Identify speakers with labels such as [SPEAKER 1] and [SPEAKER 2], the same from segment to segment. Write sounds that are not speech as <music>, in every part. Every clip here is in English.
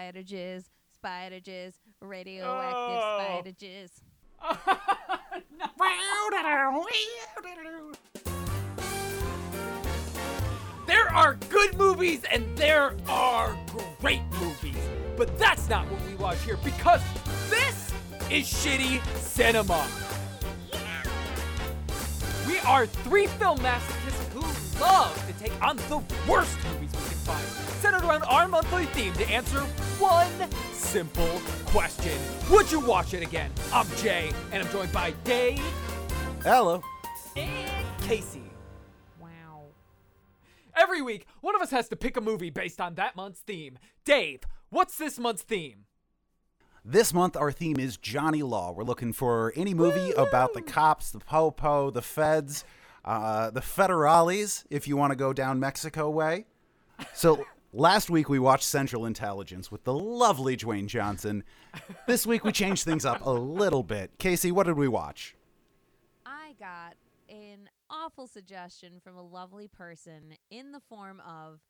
[SPEAKER 1] Spider jizz, radioactive
[SPEAKER 2] Oh.
[SPEAKER 1] jizz. <laughs>
[SPEAKER 2] There are good movies and there are great movies. But that's not what we watch here because this is shitty cinema. We are three film masochists who love to take on the worst movies we can find, centered around our monthly theme to answer one simple question Would you watch it again? I'm Jay, and I'm joined by Dave
[SPEAKER 3] Hello.
[SPEAKER 2] and Casey.
[SPEAKER 1] Wow.
[SPEAKER 2] Every week, one of us has to pick a movie based on that month's theme. Dave, what's this month's theme?
[SPEAKER 3] This month, our theme is Johnny Law. We're looking for any movie about the cops, the po-po, the feds, uh, the federales, if you want to go down Mexico way. So last week, we watched Central Intelligence with the lovely Dwayne Johnson. This week, we changed things up a little bit. Casey, what did we watch?
[SPEAKER 1] I got an awful suggestion from a lovely person in the form of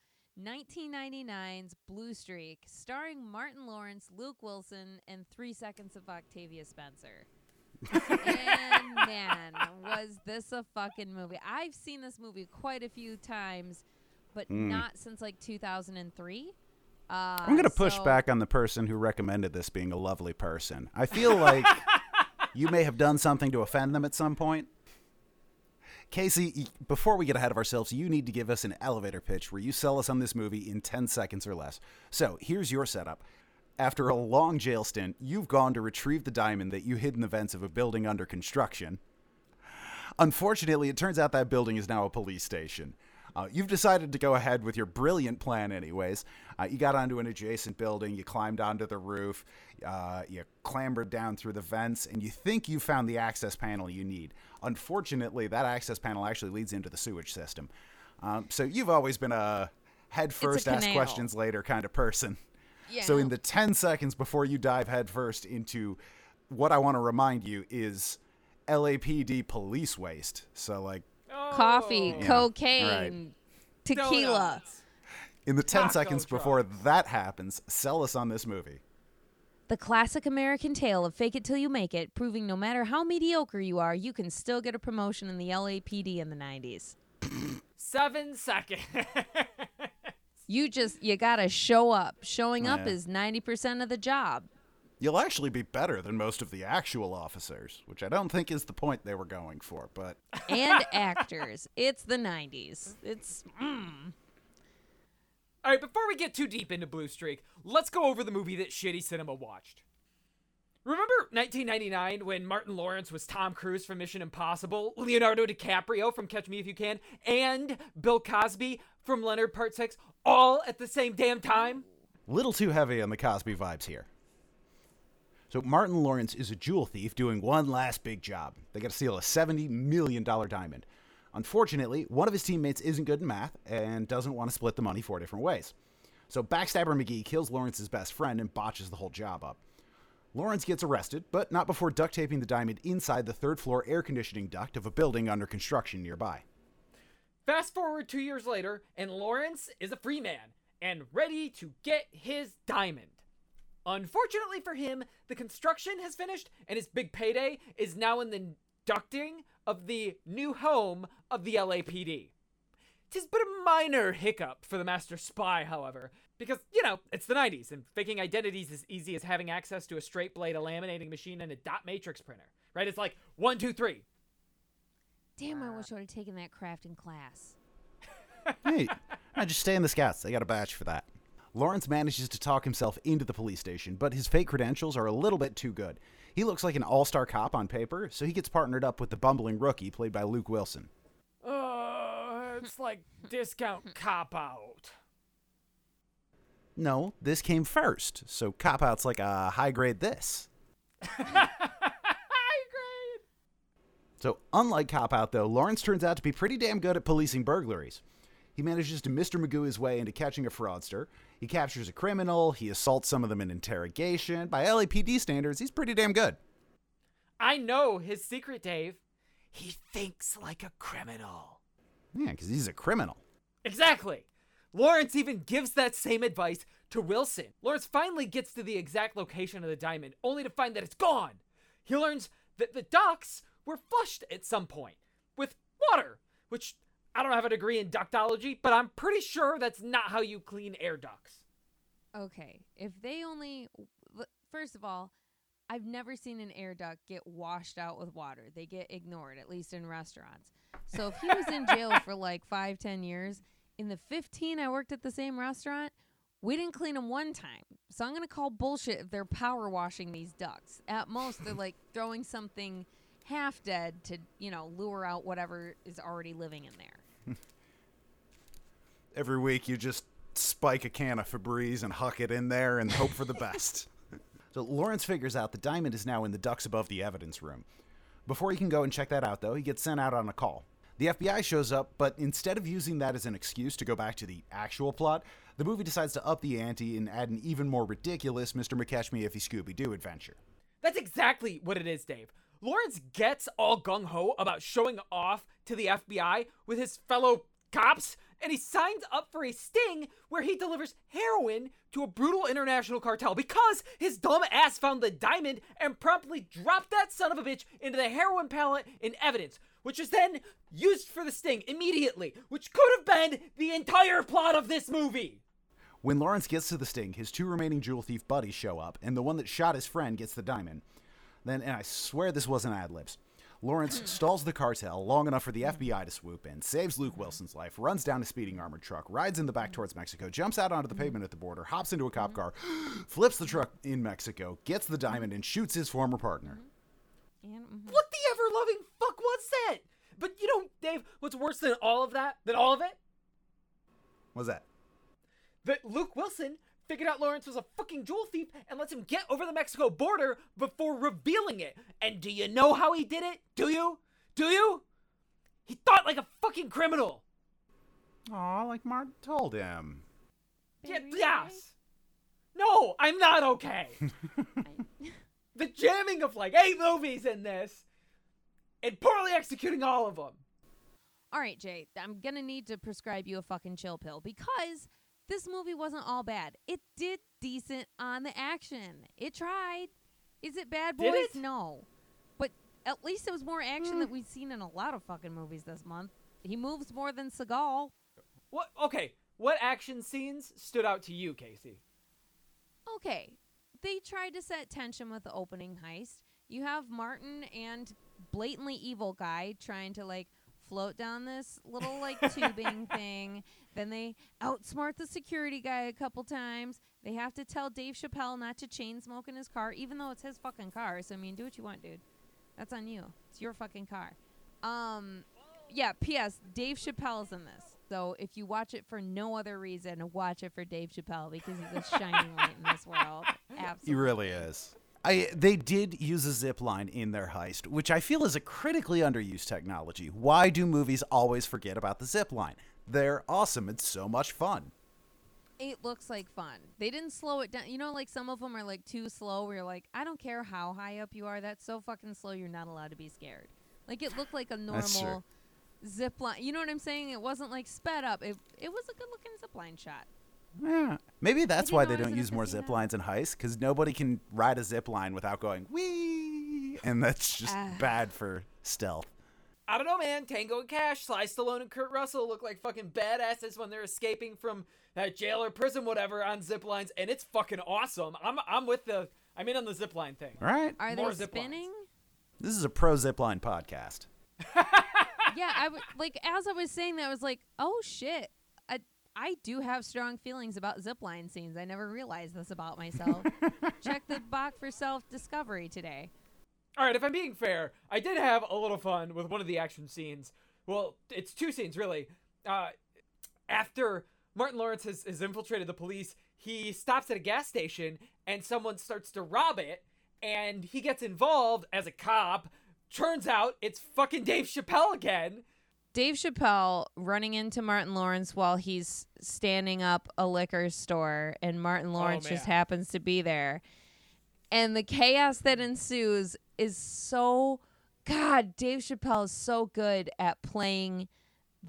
[SPEAKER 1] 1999's Blue Streak, starring Martin Lawrence, Luke Wilson, and Three Seconds of Octavia Spencer. and man, was this a fucking movie? I've seen this movie quite a few times, but not since like 2003. Uh,
[SPEAKER 3] I'm going to push
[SPEAKER 1] so-
[SPEAKER 3] back on the person who recommended this being a lovely person. I feel like <laughs> you may have done something to offend them at some point. Casey, before we get ahead of ourselves, you need to give us an elevator pitch where you sell us on this movie in 10 seconds or less. So here's your setup. After a long jail stint, you've gone to retrieve the diamond that you hid in the vents of a building under construction. Unfortunately, it turns out that building is now a police station. Uh, you've decided to go ahead with your brilliant plan, anyways. Uh, you got onto an adjacent building, you climbed onto the roof, uh, you clambered down through the vents, and you think you found the access panel you need. Unfortunately, that access panel actually leads into the sewage system. Um, so you've always been a head first, ask
[SPEAKER 1] canal.
[SPEAKER 3] questions later kind of person.
[SPEAKER 1] Yeah.
[SPEAKER 3] So in the 10 seconds before you dive headfirst into what I want to remind you is LAPD police waste. So like
[SPEAKER 1] coffee,
[SPEAKER 2] Oh.
[SPEAKER 3] Yeah,
[SPEAKER 1] cocaine, tequila.
[SPEAKER 2] Donuts.
[SPEAKER 3] in the 10
[SPEAKER 2] Taco
[SPEAKER 3] seconds
[SPEAKER 2] truck.
[SPEAKER 3] before that happens, sell us on this movie.
[SPEAKER 1] The classic American tale of fake it till you make it, proving no matter how mediocre you are, you can still get a promotion in the LAPD in the 90s.
[SPEAKER 2] Seven seconds.
[SPEAKER 1] You just, you gotta show up. Showing up
[SPEAKER 3] Yeah.
[SPEAKER 1] is 90% of the job.
[SPEAKER 3] You'll actually be better than most of the actual officers, which I don't think is the point they were going for, but
[SPEAKER 1] And <laughs> actors. It's the 90s. It's, mm.
[SPEAKER 2] All right, before we get too deep into Blue Streak, let's go over the movie that Shitty Cinema watched. Remember 1999 when Martin Lawrence was Tom Cruise from Mission Impossible, Leonardo DiCaprio from Catch Me If You Can, and Bill Cosby from Leonard Part 6 all at the same damn time?
[SPEAKER 3] little too heavy on the Cosby vibes here. So Martin Lawrence is a jewel thief doing one last big job. They got to steal a $70 million diamond. Unfortunately, one of his teammates isn't good in math and doesn't want to split the money four different ways. So Backstabber McGee kills Lawrence's best friend and botches the whole job up. Lawrence gets arrested, but not before duct taping the diamond inside the third floor air conditioning duct of a building under construction nearby.
[SPEAKER 2] Fast forward two years later, and Lawrence is a free man and ready to get his diamond. Unfortunately for him, the construction has finished, and his big payday is now in the ducting of the new home of the LAPD. Tis but a minor hiccup for the master spy, however, because, you know, it's the 90s, and faking identities is easy as having access to a straight blade, a laminating machine, and a dot matrix printer, right? It's like one, two, three.
[SPEAKER 1] damn, I wish I would have taken that crafting class.
[SPEAKER 3] Hey, I just stay in the scouts. They got a badge for that. Lawrence manages to talk himself into the police station, but his fake credentials are a little bit too good. He looks like an all star cop on paper, so he gets partnered up with the bumbling rookie played by Luke Wilson.
[SPEAKER 2] Uh, it's like discount cop out.
[SPEAKER 3] No, this came first, so cop out's like a high grade this. <laughs>
[SPEAKER 2] High grade.
[SPEAKER 3] So, unlike Cop Out, though, Lawrence turns out to be pretty damn good at policing burglaries. He manages to Mr. Magoo his way into catching a fraudster. He captures a criminal. He assaults some of them in interrogation. By LAPD standards, he's pretty damn good.
[SPEAKER 2] I know his secret, Dave. He thinks like a criminal.
[SPEAKER 3] Yeah, because he's a criminal.
[SPEAKER 2] Exactly. Lawrence even gives that same advice to Wilson. Lawrence finally gets to the exact location of the diamond, only to find that it's gone. He learns that the ducts were flushed at some point with water, which I don't have a degree in ductology, but I'm pretty sure that's not how you clean air ducts.
[SPEAKER 1] Okay, if they only, first of all, I've never seen an air duct get washed out with water. They get ignored, at least in restaurants. So if he was in jail <laughs> for like five, ten years, in the fifteen I worked at the same restaurant, we didn't clean them one time. So I'm gonna call bullshit if they're power washing these ducts. At most, they're like throwing something half dead to you know lure out whatever is already living in there. <laughs>
[SPEAKER 3] Every week you just spike a can of Febreze and huck it in there and hope for the <laughs> best. <laughs> so Lawrence figures out the diamond is now in the ducts above the evidence room. Before he can go and check that out, though, he gets sent out on a call. The FBI shows up, but instead of using that as an excuse to go back to the actual plot, the movie decides to up the ante and add an even more ridiculous Mr. McCatch Me If You Scooby Doo adventure.
[SPEAKER 2] That's exactly what it is, Dave. Lawrence gets all gung ho about showing off to the FBI with his fellow cops, and he signs up for a sting where he delivers heroin to a brutal international cartel because his dumb ass found the diamond and promptly dropped that son of a bitch into the heroin pallet in evidence, which is then used for the sting immediately, which could have been the entire plot of this movie.
[SPEAKER 3] When Lawrence gets to the sting, his two remaining jewel thief buddies show up, and the one that shot his friend gets the diamond. Then, and I swear this wasn't ad libs, Lawrence hmm. stalls the cartel long enough for the FBI to swoop in, saves Luke Wilson's life, runs down a speeding armored truck, rides in the back towards Mexico, jumps out onto the hmm. pavement at the border, hops into a cop car, <gasps> flips the truck in Mexico, gets the diamond, and shoots his former partner. Mm-hmm.
[SPEAKER 1] And mhm.
[SPEAKER 2] What the ever loving fuck was that? But you know, Dave, what's worse than all of that, than all of it?
[SPEAKER 3] What's that?
[SPEAKER 2] that Luke Wilson figured out Lawrence was a fucking jewel thief and lets him get over the Mexico border before revealing it. And do you know how he did it? Do you? Do you? He thought like a fucking criminal.
[SPEAKER 3] Aw, like Martin told him.
[SPEAKER 2] Yeah,
[SPEAKER 1] Baby
[SPEAKER 2] yes. No, I'm not okay. <laughs> The jamming of like eight movies in this and poorly executing all of them.
[SPEAKER 1] All right, Jay, I'm going to need to prescribe you a fucking chill pill because this movie wasn't all bad. It did decent on the action. It tried. Is it bad, boys?
[SPEAKER 2] It?
[SPEAKER 1] No. But at least it was more action hmm. than we've seen in a lot of fucking movies this month. He moves more than Seagal.
[SPEAKER 2] What? Okay, what action scenes stood out to you, Casey?
[SPEAKER 1] Okay. They tried to set tension with the opening heist. You have Martin and blatantly evil guy trying to like float down this little like <laughs> tubing thing. Then they outsmart the security guy a couple times. They have to tell Dave Chappelle not to chain smoke in his car, even though it's his fucking car. So I mean, do what you want, dude. That's on you. It's your fucking car. Um, yeah. P.S. Dave Chappelle's in this. So if you watch it for no other reason, watch it for Dave Chappelle because he's a shining light in this world. <laughs> Absolutely.
[SPEAKER 3] He really is. I, they did use a zip line in their heist, which I feel is a critically underused technology. Why do movies always forget about the zip line? They're awesome. It's so much fun.
[SPEAKER 1] It looks like fun. They didn't slow it down. You know, like some of them are like too slow. Where you're like, I don't care how high up you are. That's so fucking slow. You're not allowed to be scared. Like it looked like a normal zip line. You know what I'm saying? It wasn't like sped up. It it was a good looking zip line shot.
[SPEAKER 3] Yeah. Maybe that's why they don't use more zip lines in heists, because nobody can ride a zip line without going wee, and that's just
[SPEAKER 1] Ah.
[SPEAKER 3] bad for stealth.
[SPEAKER 2] I don't know, man. Tango and Cash, Sly Stallone and Kurt Russell look like fucking badasses when they're escaping from that jail or prison, whatever, on zip lines, and it's fucking awesome. I'm I'm with the I'm in on the zip line thing.
[SPEAKER 3] All right.
[SPEAKER 1] Are
[SPEAKER 2] More
[SPEAKER 1] they
[SPEAKER 2] zip lines.
[SPEAKER 1] spinning?
[SPEAKER 3] This is a pro zip line podcast. <laughs>
[SPEAKER 1] yeah, I w- like as I was saying that, I was like, oh shit. I I do have strong feelings about zipline scenes. I never realized this about myself. <laughs> Check the box for self discovery today.
[SPEAKER 2] All right, if I'm being fair, I did have a little fun with one of the action scenes. Well, it's two scenes really. Uh, after Martin Lawrence has, has infiltrated the police, he stops at a gas station and someone starts to rob it, and he gets involved as a cop. Turns out it's fucking Dave Chappelle again.
[SPEAKER 1] Dave Chappelle running into Martin Lawrence while he's standing up a liquor store, and Martin Lawrence just happens to be there. And the chaos that ensues is so. God, Dave Chappelle is so good at playing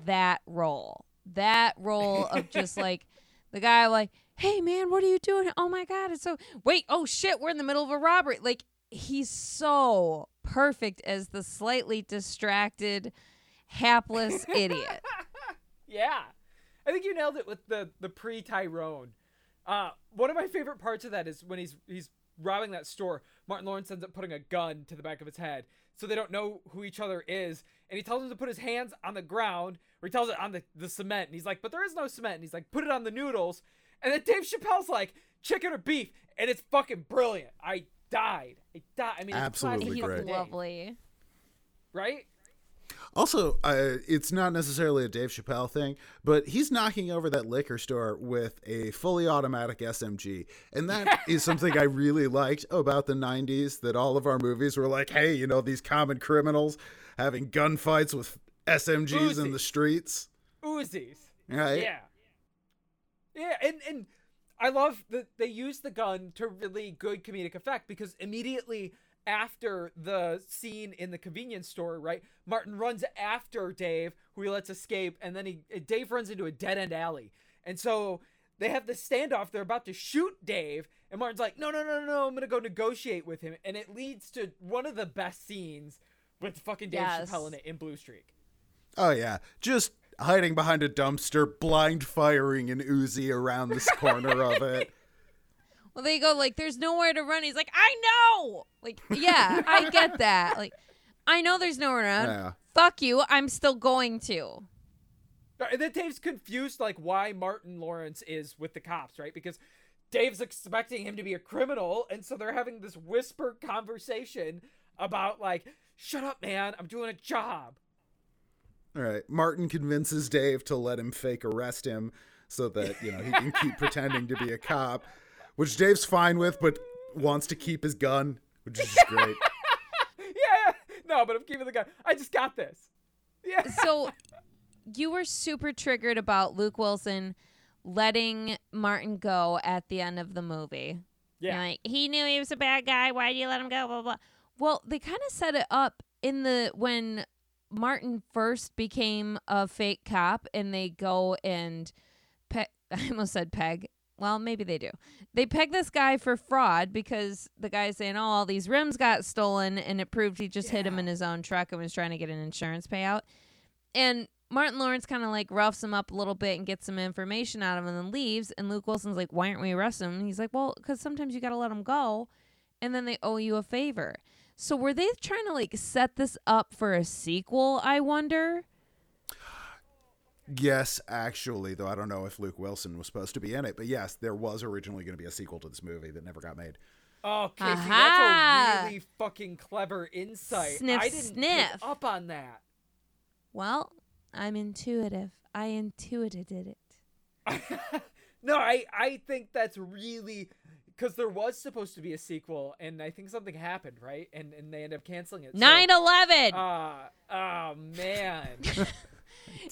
[SPEAKER 1] that role. That role of just <laughs> like the guy like, "Hey man, what are you doing? Oh my god, it's so Wait, oh shit, we're in the middle of a robbery." Like he's so perfect as the slightly distracted, hapless <laughs> idiot.
[SPEAKER 2] yeah. I think you nailed it with the the pre Tyrone. Uh, one of my favorite parts of that is when he's he's robbing that store. Martin Lawrence ends up putting a gun to the back of his head, so they don't know who each other is. And he tells him to put his hands on the ground, or he tells it on the, the cement. And he's like, "But there is no cement." And he's like, "Put it on the noodles." And then Dave Chappelle's like, "Chicken or beef?" And it's fucking brilliant. I died. I died. I mean,
[SPEAKER 3] Absolutely
[SPEAKER 2] classic
[SPEAKER 1] He's
[SPEAKER 3] great.
[SPEAKER 1] lovely.
[SPEAKER 2] right?
[SPEAKER 3] Also, uh, it's not necessarily a Dave Chappelle thing, but he's knocking over that liquor store with a fully automatic SMG. And that <laughs> is something I really liked about the 90s that all of our movies were like, hey, you know, these common criminals having gunfights with SMGs in the streets.
[SPEAKER 2] Uzis.
[SPEAKER 3] Right?
[SPEAKER 2] Yeah. Yeah, and and I love that they use the gun to really good comedic effect because immediately after the scene in the convenience store, right? Martin runs after Dave, who he lets escape, and then he Dave runs into a dead end alley. And so they have this standoff. They're about to shoot Dave, and Martin's like, "No, no, no, no, no! I'm gonna go negotiate with him." And it leads to one of the best scenes with fucking Dave
[SPEAKER 1] Yes.
[SPEAKER 2] Chappelle in it in Blue Streak.
[SPEAKER 3] Oh, yeah. Just hiding behind a dumpster, blind firing an Uzi around this corner of it. <laughs>
[SPEAKER 1] Well, they go like, "There's nowhere to run." He's like, "I know." Like, yeah, I <laughs> get that. Like, I know there's nowhere to run.
[SPEAKER 3] Yeah.
[SPEAKER 1] Fuck you. I'm still going to.
[SPEAKER 2] And then Dave's confused, like why Martin Lawrence is with the cops, right? Because Dave's expecting him to be a criminal, and so they're having this whispered conversation about like, "Shut up, man! I'm doing a job."
[SPEAKER 3] All right. Martin convinces Dave to let him fake arrest him so that, you know, he can keep <laughs> pretending to be a cop, which Dave's fine with, but wants to keep his gun, which is <laughs> great.
[SPEAKER 2] yeah, no, but I'm keeping the gun. I just got this. Yeah,
[SPEAKER 1] So, you were super triggered about Luke Wilson letting Martin go at the end of the movie. You're
[SPEAKER 2] yeah,
[SPEAKER 1] like he knew he was a bad guy. Why do you let him go? Blah blah. Well, they kind of set it up in the when Martin first became a fake cop, and they go and pe- <laughs> I almost said peg. Well, maybe they do. They peg this guy for fraud because the guy's saying, "Oh, all these rims got stolen," and it proved he just hit him in his own truck and was trying to get an insurance payout. And Martin Lawrence kind of like roughs him up a little bit and gets some information out of him and then leaves. And Luke Wilson's like, Why aren't we arresting him? And he's like, Well, because sometimes you got to let him go and then they owe you a favor. So were they trying to like set this up for a sequel? I wonder.
[SPEAKER 3] Yes, actually, though I don't know if Luke Wilson was supposed to be in it, but yes, there was originally going to be a sequel to this movie that never got made.
[SPEAKER 2] Oh, Casey,
[SPEAKER 1] Aha!
[SPEAKER 2] that's a really fucking clever insight.
[SPEAKER 1] Sniff,
[SPEAKER 2] I didn't
[SPEAKER 1] sniff.
[SPEAKER 2] pick up on that.
[SPEAKER 1] Well, I'm intuitive. I intuited it. <laughs>
[SPEAKER 2] no, I I think that's really because there was supposed to be a sequel, and I think something happened, right? And and they end up canceling it. So-
[SPEAKER 1] 9 11.
[SPEAKER 2] Uh, oh man. <laughs>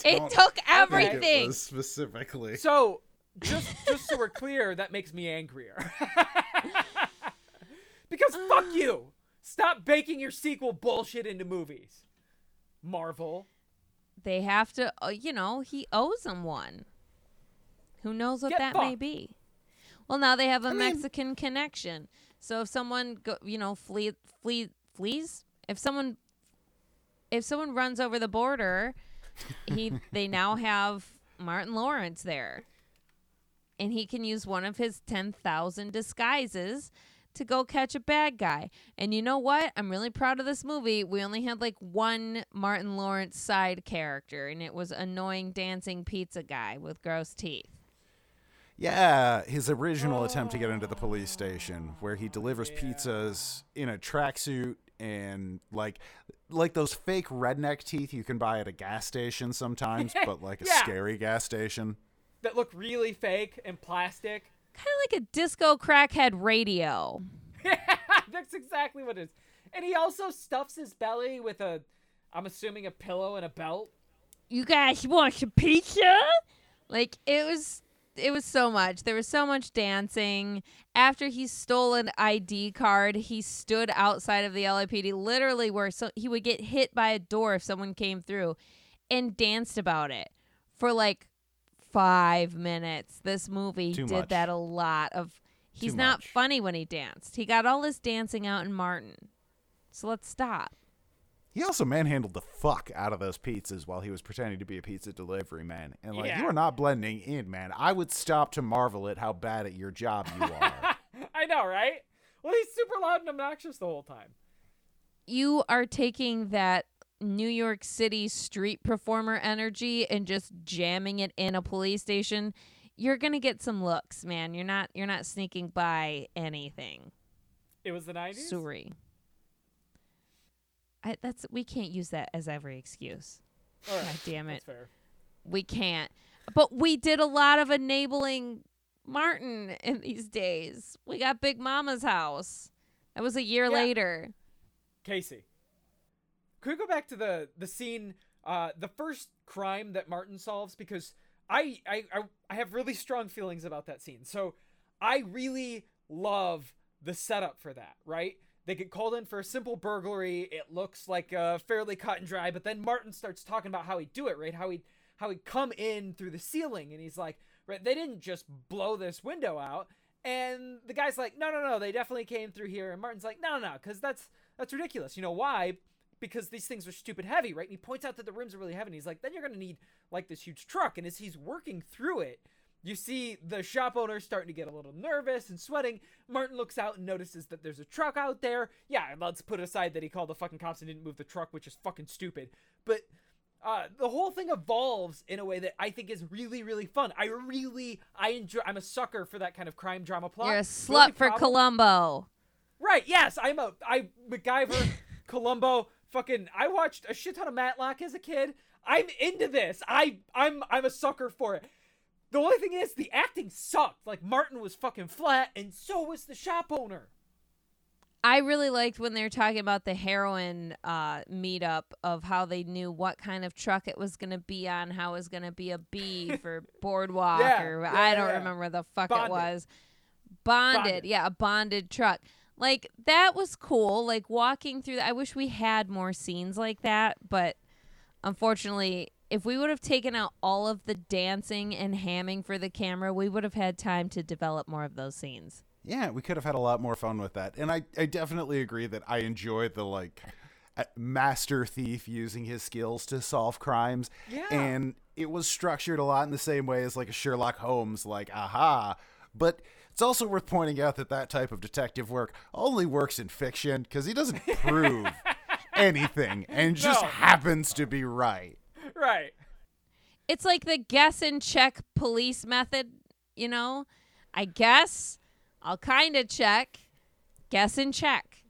[SPEAKER 1] it took everything.
[SPEAKER 3] It specifically.
[SPEAKER 2] so just just so we're clear, that makes me angrier. <laughs> because fuck you. Stop baking your sequel bullshit into movies. Marvel.
[SPEAKER 1] they have to, uh, you know, he owes them one. Who knows what
[SPEAKER 2] Get
[SPEAKER 1] that may be? Well, now they have a
[SPEAKER 3] I mean-
[SPEAKER 1] Mexican connection. So if someone, go, you know, flee, flee, flees, if someone, if someone runs over the border, he, they now have Martin Lawrence there, and he can use one of his ten thousand disguises to go catch a bad guy. And you know what? I'm really proud of this movie. We only had like one Martin Lawrence side character, and it was annoying dancing pizza guy with gross teeth.
[SPEAKER 3] Yeah, his original attempt to get into the police station, where he delivers pizzas in a tracksuit and like like those fake redneck teeth you can buy at a gas station sometimes, <laughs> but like a
[SPEAKER 2] Yeah.
[SPEAKER 3] scary gas station.
[SPEAKER 2] That look really fake and plastic.
[SPEAKER 1] Kind of like a disco crackhead radio. <laughs>
[SPEAKER 2] That's exactly what it is. And he also stuffs his belly with a, I'm assuming a pillow and a belt.
[SPEAKER 1] You guys want some pizza? Like it was it was so much. There was so much dancing. After he stole an ID card, he stood outside of the LAPD literally where so he would get hit by a door if someone came through and danced about it for like five minutes. This movie
[SPEAKER 3] Too
[SPEAKER 1] did
[SPEAKER 3] much.
[SPEAKER 1] that a lot of. He's
[SPEAKER 3] Too
[SPEAKER 1] not
[SPEAKER 3] much.
[SPEAKER 1] funny when he danced. He got all his dancing out in Martin. So let's stop.
[SPEAKER 3] He also manhandled the fuck out of those pizzas while he was pretending to be a pizza delivery man. And like
[SPEAKER 2] Yeah.
[SPEAKER 3] you are not blending in, man. I would stop to marvel at how bad at your job you are. <laughs>
[SPEAKER 2] I know, right? Well, he's super loud and obnoxious the whole time.
[SPEAKER 1] You are taking that New York City street performer energy and just jamming it in a police station. You're gonna get some looks, man. You're not. You're not sneaking by anything.
[SPEAKER 2] It was the 90s?
[SPEAKER 1] Sorry. I, that's we can't use that as every excuse.
[SPEAKER 2] Right.
[SPEAKER 1] God damn it.
[SPEAKER 2] That's fair.
[SPEAKER 1] We can't. But we did a lot of enabling Martin in these days. We got Big Mama's house. That was a year
[SPEAKER 2] Yeah.
[SPEAKER 1] later.
[SPEAKER 2] Casey, could we go back to the the scene, uh, the first crime that Martin solves? Because I, I I I have really strong feelings about that scene. So I really love the setup for that. Right? They get called in for a simple burglary. It looks like uh, fairly cut and dry, but then Martin starts talking about how he'd do it. Right? How he how he'd come in through the ceiling, and he's like, right? They didn't just blow this window out. And the guy's like, no, no, no, they definitely came through here. And Martin's like, no, no, no, because that's that's ridiculous. You know why? Because these things are stupid heavy, right? And he points out that the rims are really heavy. And he's like, then you're gonna need like this huge truck. And as he's working through it, you see the shop owner starting to get a little nervous and sweating. Martin looks out and notices that there's a truck out there. Yeah, let's put aside that he called the fucking cops and didn't move the truck, which is fucking stupid. But uh, the whole thing evolves in a way that I think is really, really fun. I really, I enjoy. I'm a sucker for that kind of crime drama plot.
[SPEAKER 1] You're a slut for
[SPEAKER 2] problem-
[SPEAKER 1] Columbo.
[SPEAKER 2] Right? Yes, I'm a I MacGyver, <laughs> Columbo. Fucking, I watched a shit ton of Matlock as a kid. I'm into this. I I'm I'm a sucker for it. The only thing is, the acting sucked. Like Martin was fucking flat, and so was the shop owner.
[SPEAKER 1] I really liked when they were talking about the heroin uh, meetup of how they knew what kind of truck it was going to be on, how it was going to be a B for <laughs> boardwalk,
[SPEAKER 2] Yeah,
[SPEAKER 1] or
[SPEAKER 2] yeah,
[SPEAKER 1] I don't
[SPEAKER 2] yeah.
[SPEAKER 1] remember the fuck
[SPEAKER 2] Bonded.
[SPEAKER 1] it was. Bonded,
[SPEAKER 2] Bonded.
[SPEAKER 1] yeah, a bonded truck. Like that was cool. Like walking through. I wish we had more scenes like that, but unfortunately, if we would have taken out all of the dancing and hamming for the camera, we would have had time to develop more of those scenes.
[SPEAKER 3] Yeah, we could have had a lot more fun with that. And I, I definitely agree that I enjoy the like uh, master thief using his skills to solve crimes.
[SPEAKER 2] Yeah.
[SPEAKER 3] And it was structured a lot in the same way as like a Sherlock Holmes, like, aha. But it's also worth pointing out that that type of detective work only works in fiction because he doesn't prove <laughs> anything and just
[SPEAKER 2] No.
[SPEAKER 3] happens to be right.
[SPEAKER 2] Right.
[SPEAKER 1] it's like the guess and check police method, you know? I guess I'll kind of check, guess and check.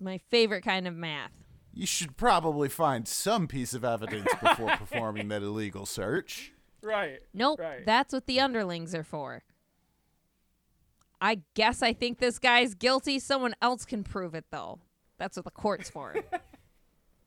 [SPEAKER 1] My favorite kind of math.
[SPEAKER 3] You should probably find some piece of evidence before <laughs> performing that illegal search.
[SPEAKER 2] Right.
[SPEAKER 1] Nope,
[SPEAKER 2] Right.
[SPEAKER 1] that's what the underlings are for. I guess I think this guy's guilty. Someone else can prove it, though. That's what the court's for. <laughs>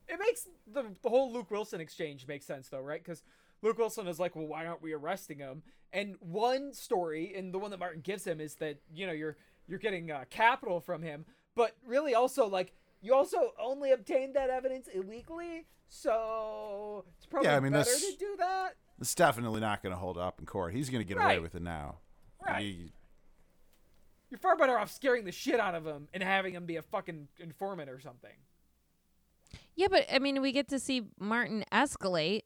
[SPEAKER 2] It makes the, the whole Luke Wilson exchange make sense though, right? Because Luke Wilson is like, well, why aren't we arresting him? And one story, and the one that Martin gives him, is that you know you're you're getting uh, capital from him, but really also like you also only obtained that evidence illegally, so it's probably
[SPEAKER 3] Yeah, I mean,
[SPEAKER 2] better to do that.
[SPEAKER 3] It's definitely not going to hold up in court. He's going to get away with it now.
[SPEAKER 2] Right.
[SPEAKER 3] He-
[SPEAKER 2] You're far better off scaring the shit out of him and having him be a fucking informant or something.
[SPEAKER 1] Yeah, but I mean, we get to see Martin escalate.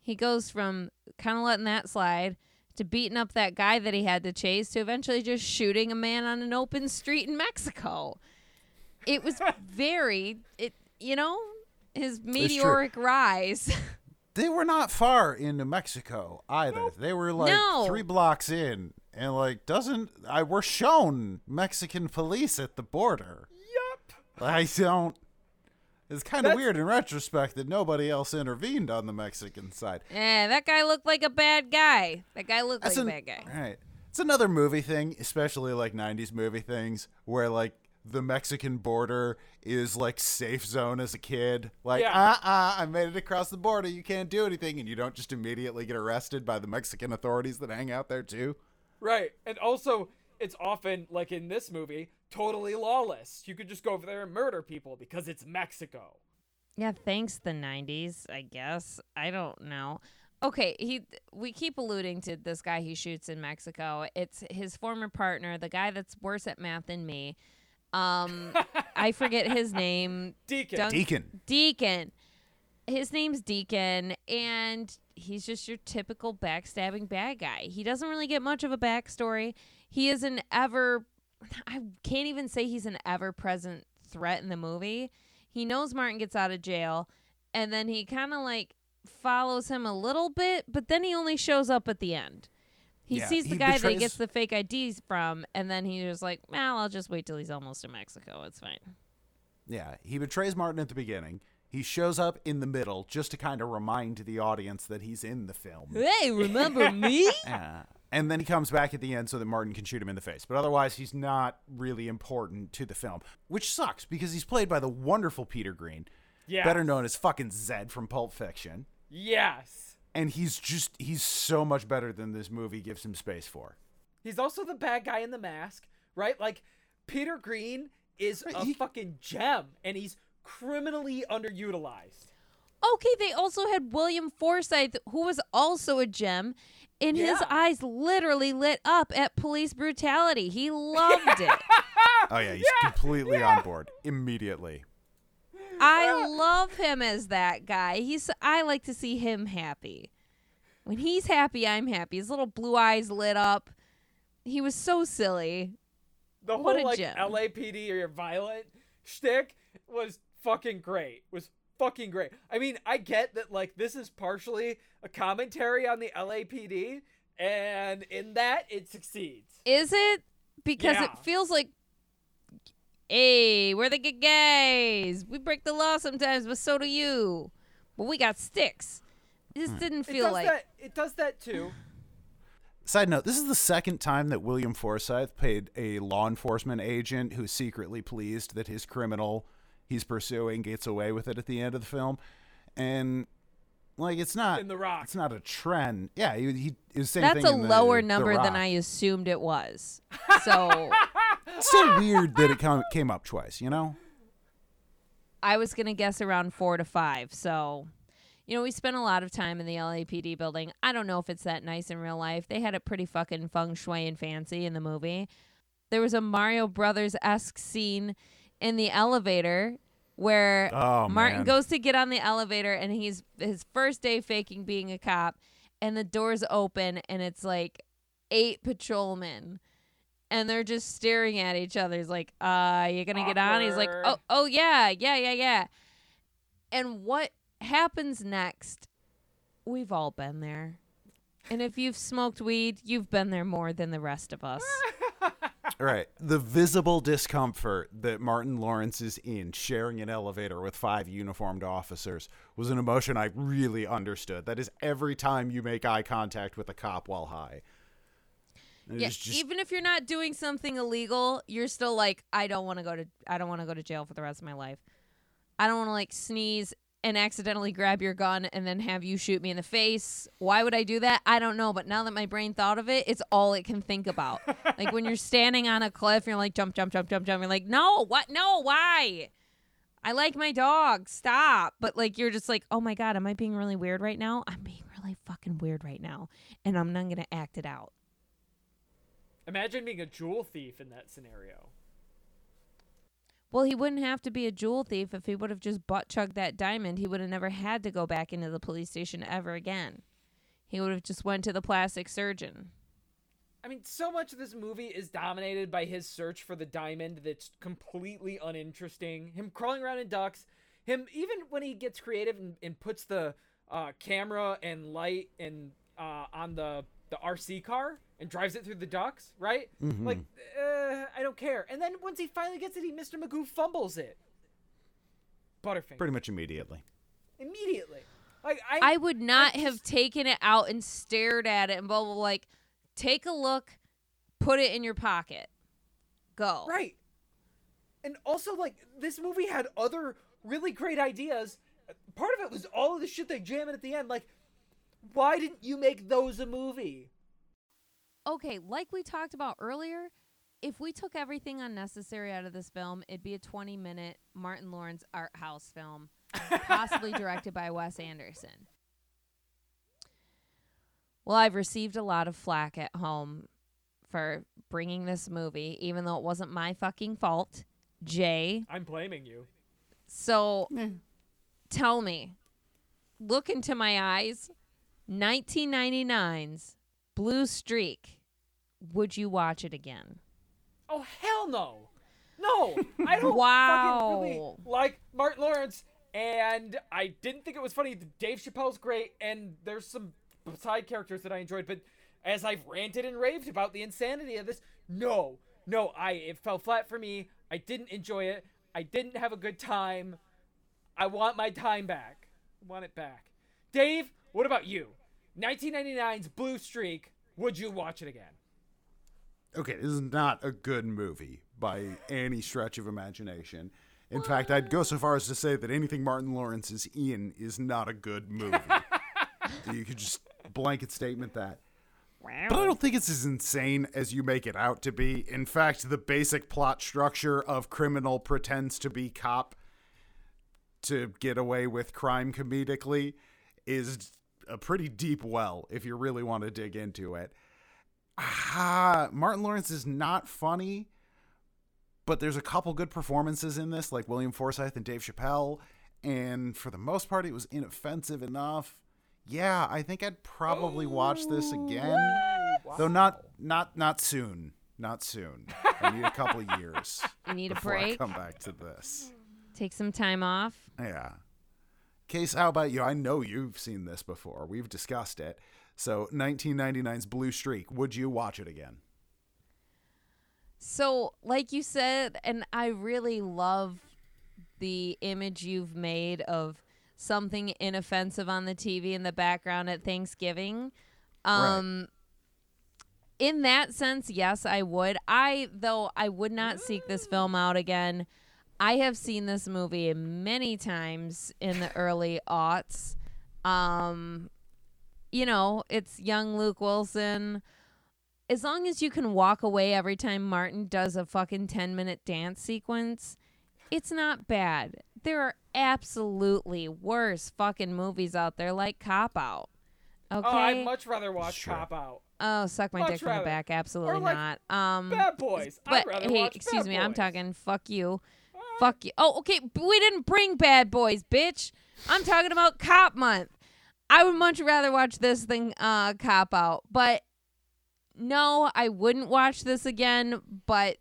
[SPEAKER 1] He goes from kind of letting that slide to beating up that guy that he had to chase to eventually just shooting a man on an open street in Mexico. It was <laughs> very, it you know, his meteoric rise. <laughs>
[SPEAKER 3] they were not far into Mexico either. They were like
[SPEAKER 1] No.
[SPEAKER 3] three blocks in, and like doesn't I were shown Mexican police at the border.
[SPEAKER 2] Yup.
[SPEAKER 3] I don't. It's kind of weird in retrospect that nobody else intervened on the Mexican side.
[SPEAKER 1] Yeah, that guy looked like a bad guy. That guy looked
[SPEAKER 3] That's
[SPEAKER 1] like
[SPEAKER 3] an-
[SPEAKER 1] a bad guy.
[SPEAKER 3] Right. It's another movie thing, especially like 90s movie things, where like the Mexican border is like safe zone as a kid. Like,
[SPEAKER 2] Yeah.
[SPEAKER 3] uh uh, I made it across the border. You can't do anything. And you don't just immediately get arrested by the Mexican authorities that hang out there too.
[SPEAKER 2] Right. And also, it's often, like in this movie, totally lawless. You could just go over there and murder people because it's Mexico.
[SPEAKER 1] Yeah, thanks the 90s, I guess. I don't know. okay, he we keep alluding to this guy he shoots in Mexico. It's his former partner, the guy that's worse at math than me. Um, <laughs> I forget his name.
[SPEAKER 2] Deacon.
[SPEAKER 1] Dunk-
[SPEAKER 3] Deacon.
[SPEAKER 1] Deacon. His name's Deacon, and he's just your typical backstabbing bad guy. He doesn't really get much of a backstory. He is an ever, I can't even say he's an ever present threat in the movie. He knows Martin gets out of jail, and then he kind of like follows him a little bit, but then he only shows up at the end. He
[SPEAKER 3] Yeah,
[SPEAKER 1] sees the
[SPEAKER 3] he
[SPEAKER 1] guy that he gets the fake IDs from, and then he's just like, well, I'll just wait till he's almost in Mexico. It's fine.
[SPEAKER 3] Yeah, he betrays Martin at the beginning. He shows up in the middle just to kind of remind the audience that he's in the film.
[SPEAKER 1] Hey, remember <laughs> me?
[SPEAKER 3] Yeah. And then he comes back at the end so that Martin can shoot him in the face. But otherwise, he's not really important to the film, which sucks because he's played by the wonderful Peter Greene,
[SPEAKER 2] Yeah.
[SPEAKER 3] better known as fucking Zed from Pulp Fiction.
[SPEAKER 2] Yes.
[SPEAKER 3] And he's just, he's so much better than this movie gives him space for.
[SPEAKER 2] He's also the bad guy in the mask, right? Like Peter Greene is a
[SPEAKER 3] he-
[SPEAKER 2] fucking gem, and he's criminally underutilized.
[SPEAKER 1] Okay, they also had William Forsythe, who was also a gem, and his eyes literally lit up at police brutality. He loved it. <laughs>
[SPEAKER 3] Oh, yeah, he's completely on board immediately.
[SPEAKER 1] I uh. love him as that guy. He's I like to see him happy. When he's happy, I'm happy. His little blue eyes lit up. He was so silly.
[SPEAKER 2] The
[SPEAKER 1] What
[SPEAKER 2] whole
[SPEAKER 1] a
[SPEAKER 2] like
[SPEAKER 1] gem.
[SPEAKER 2] LAPD or your violent shtick was fucking great. Was fucking great. I mean, I get that like this is partially a commentary on the LAPD, and in that it succeeds.
[SPEAKER 1] Is it? Because
[SPEAKER 2] Yeah.
[SPEAKER 1] it feels like Hey, we're the good guys. We break the law sometimes, but so do you. But we got sticks. Hmm. It just didn't feel
[SPEAKER 2] does
[SPEAKER 1] like
[SPEAKER 2] that. It does that too. <sighs>
[SPEAKER 3] Side note: This is the second time that William Forsythe played a law enforcement agent who's secretly pleased that his criminal he's pursuing gets away with it at the end of the film, and like it's not
[SPEAKER 2] In The Rock.
[SPEAKER 3] It's not a trend. Yeah, he, he it was the same
[SPEAKER 1] That's
[SPEAKER 3] thing
[SPEAKER 1] a
[SPEAKER 3] in the-
[SPEAKER 1] lower number than I assumed it was. <laughs> So
[SPEAKER 3] It's still weird that it come, came up twice. You know?
[SPEAKER 1] I was gonna guess around four to five. So, you know, we spent a lot of time in the LAPD building. I don't know if it's that nice in real life. They had it pretty fucking feng shui and fancy in the movie. There was a Mario Brothers esque scene in the elevator where
[SPEAKER 3] Oh,
[SPEAKER 1] Martin
[SPEAKER 3] man.
[SPEAKER 1] goes to get on the elevator and he's his first day faking being a cop, and the doors open and it's like eight patrolmen. And they're just staring at each other. He's like, uh, you gonna get on? He's like, oh, oh yeah, yeah, yeah, yeah. And what happens next? We've all been there. And if you've smoked weed, you've been there more than the rest of us. <laughs>
[SPEAKER 3] Right. The visible discomfort that Martin Lawrence is in sharing an elevator with five uniformed officers was an emotion I really understood. That is every time you make eye contact with a cop while high.
[SPEAKER 1] Yeah,
[SPEAKER 3] just
[SPEAKER 1] even if you're not doing something illegal, you're still like, I don't want to go to, I don't want to go to jail for the rest of my life. I don't want to like sneeze and accidentally grab your gun and then have you shoot me in the face. Why would I do that? I don't know. But now that my brain thought of it, it's all it can think about. like when you're <laughs> standing on a cliff, you're like, jump, jump, jump, jump, jump. You're like, no, what? No, why? I like my dog. Stop. But like, you're just like, oh my God, am I being really weird right now? I'm being really fucking weird right now. And I'm not going to act it out.
[SPEAKER 2] Imagine being a jewel thief in that scenario.
[SPEAKER 1] Well, he wouldn't have to be a jewel thief if he would have just butt chugged that diamond. He would have never had to go back into the police station ever again. He would have just went to the plastic surgeon.
[SPEAKER 2] I mean, so much of this movie is dominated by his search for the diamond that's completely uninteresting. Him crawling around in ducts. Him, even when he gets creative and, and puts the uh, camera and light and uh, on the, the RC car and drives it through the ducts, right?
[SPEAKER 3] Mhm.
[SPEAKER 2] Like, uh, I don't care. And then once he finally gets it, he Mr. Magoo fumbles it. Butterfinger.
[SPEAKER 3] pretty much immediately.
[SPEAKER 2] Immediately. Like, I,
[SPEAKER 1] I would not
[SPEAKER 2] I
[SPEAKER 1] have taken it out and stared at it and blah, blah, blah. Like, take a look, put it in your pocket. Go.
[SPEAKER 2] Right. And also, like, this movie had other really great ideas. Part of it was all of the shit they jam in at the end. Like, why didn't you make those a movie?
[SPEAKER 1] okay, like we talked about earlier, if we took everything unnecessary out of this film, it'd be a 20 minute Martin Lawrence art house film, possibly <laughs> directed by Wes Anderson. Well, I've received a lot of flack at home for bringing this movie, even though it wasn't my fucking fault. Jay.
[SPEAKER 2] I'm blaming you.
[SPEAKER 1] So <laughs> tell me, look into my eyes, 1999's Blue Streak. Would you watch it again?
[SPEAKER 2] Oh hell no, no! I don't <laughs> fucking really like Martin Lawrence, and I didn't think it was funny. Dave Chappelle's great, and there's some side characters that I enjoyed. But as I've ranted and raved about the insanity of this, no, no, I it fell flat for me. I didn't enjoy it. I didn't have a good time. I want my time back. I want it back. Dave, what about you? 1999's Blue Streak. Would you watch it again?
[SPEAKER 3] Okay, this is not a good movie by any stretch of imagination. In fact, I'd go so far as to say that anything Martin Lawrence is in is not a good movie. <laughs> you could just blanket statement that. But I don't think it's as insane as you make it out to be. In fact, the basic plot structure of criminal pretends to be cop to get away with crime comedically is a pretty deep well if you really want to dig into it. Ah, Martin Lawrence is not funny, but there's a couple good performances in this, like William Forsythe and Dave Chappelle, and for the most part, it was inoffensive enough. Yeah, I think I'd probably watch this again, though not not not soon, not soon. I need a couple years <laughs>
[SPEAKER 1] You need a
[SPEAKER 3] before I
[SPEAKER 1] break?
[SPEAKER 3] come back to this.
[SPEAKER 1] Take some time off.
[SPEAKER 3] Yeah. Case, how about you? I know you've seen this before. We've discussed it. So, 1999's Blue Streak. Would you watch it again?
[SPEAKER 1] So, like you said, and I really love the image you've made of something inoffensive on the TV in the background at Thanksgiving. Um in that sense, yes, I would. I though I would not seek this film out again. I have seen this movie many times in the early aughts. Um you know, it's young Luke Wilson as long as you can walk away every time Martin does a fucking 10 minute dance sequence, it's not bad. There are absolutely worse fucking movies out there like Cop Out. Okay.
[SPEAKER 2] Oh, I'd much rather watch
[SPEAKER 3] Sure.
[SPEAKER 2] Cop Out.
[SPEAKER 1] Oh, suck my
[SPEAKER 2] Much
[SPEAKER 1] dick from the back. Absolutely
[SPEAKER 2] like
[SPEAKER 1] not. Um,
[SPEAKER 2] Bad Boys.
[SPEAKER 1] but
[SPEAKER 2] I'd rather
[SPEAKER 1] hey,
[SPEAKER 2] watch
[SPEAKER 1] excuse
[SPEAKER 2] Bad
[SPEAKER 1] me, I'm talking fuck you. Fuck you. Oh, okay. We didn't bring Bad Boys, bitch. I'm talking about Cop Month. I would much rather watch this than uh, Cop Out. But no, I wouldn't watch this again. But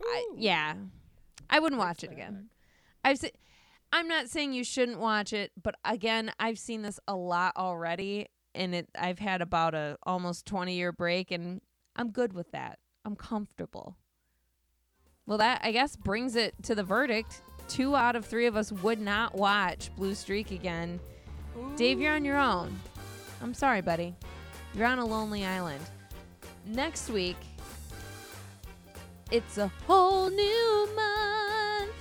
[SPEAKER 1] I, yeah, I wouldn't watch it
[SPEAKER 2] that.
[SPEAKER 1] again. I've se- I'm not saying you shouldn't watch it, but again, I've seen this a lot already, and it I've had about a almost 20 year break, and I'm good with that. I'm comfortable. Well, that I guess brings it to the verdict. Two out of three of us would not watch Blue Streak again. Dave, you're on your own. I'm sorry, buddy. You're on a lonely island. Next week, it's a whole new month.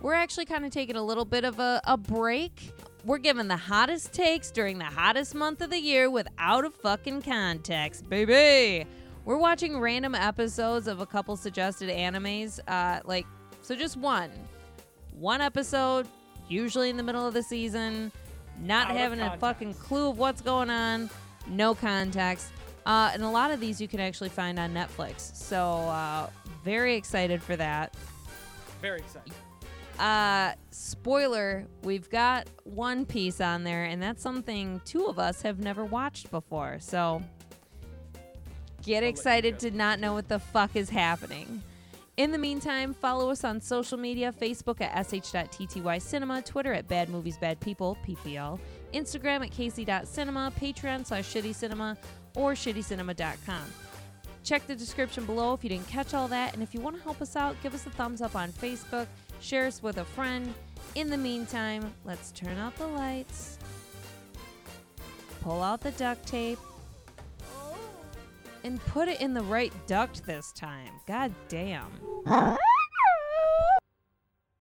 [SPEAKER 1] We're actually kind of taking a little bit of a, a break. We're giving the hottest takes during the hottest month of the year without a fucking context, baby. We're watching random episodes of a couple suggested animes, uh, like so just one, one episode, usually in the middle of the season, not
[SPEAKER 2] Out
[SPEAKER 1] having a fucking clue of what's going on, no context. Uh, and a lot of these you can actually find on Netflix. So uh, very excited for that.
[SPEAKER 2] Very excited.
[SPEAKER 1] Uh, spoiler: We've got One Piece on there, and that's something two of us have never watched before. So get excited to not know what the fuck is happening. In the meantime, follow us on social media Facebook at sh.tty cinema, Twitter at Bad Movies Bad People, PPL, Instagram at casey.cinema, Patreon slash shitty cinema, or shittycinema.com. Check the description below if you didn't catch all that. And if you want to help us out, give us a thumbs up on Facebook, share us with a friend. In the meantime, let's turn out the lights, pull out the duct tape, and put it in the right duct this time. God damn. <laughs>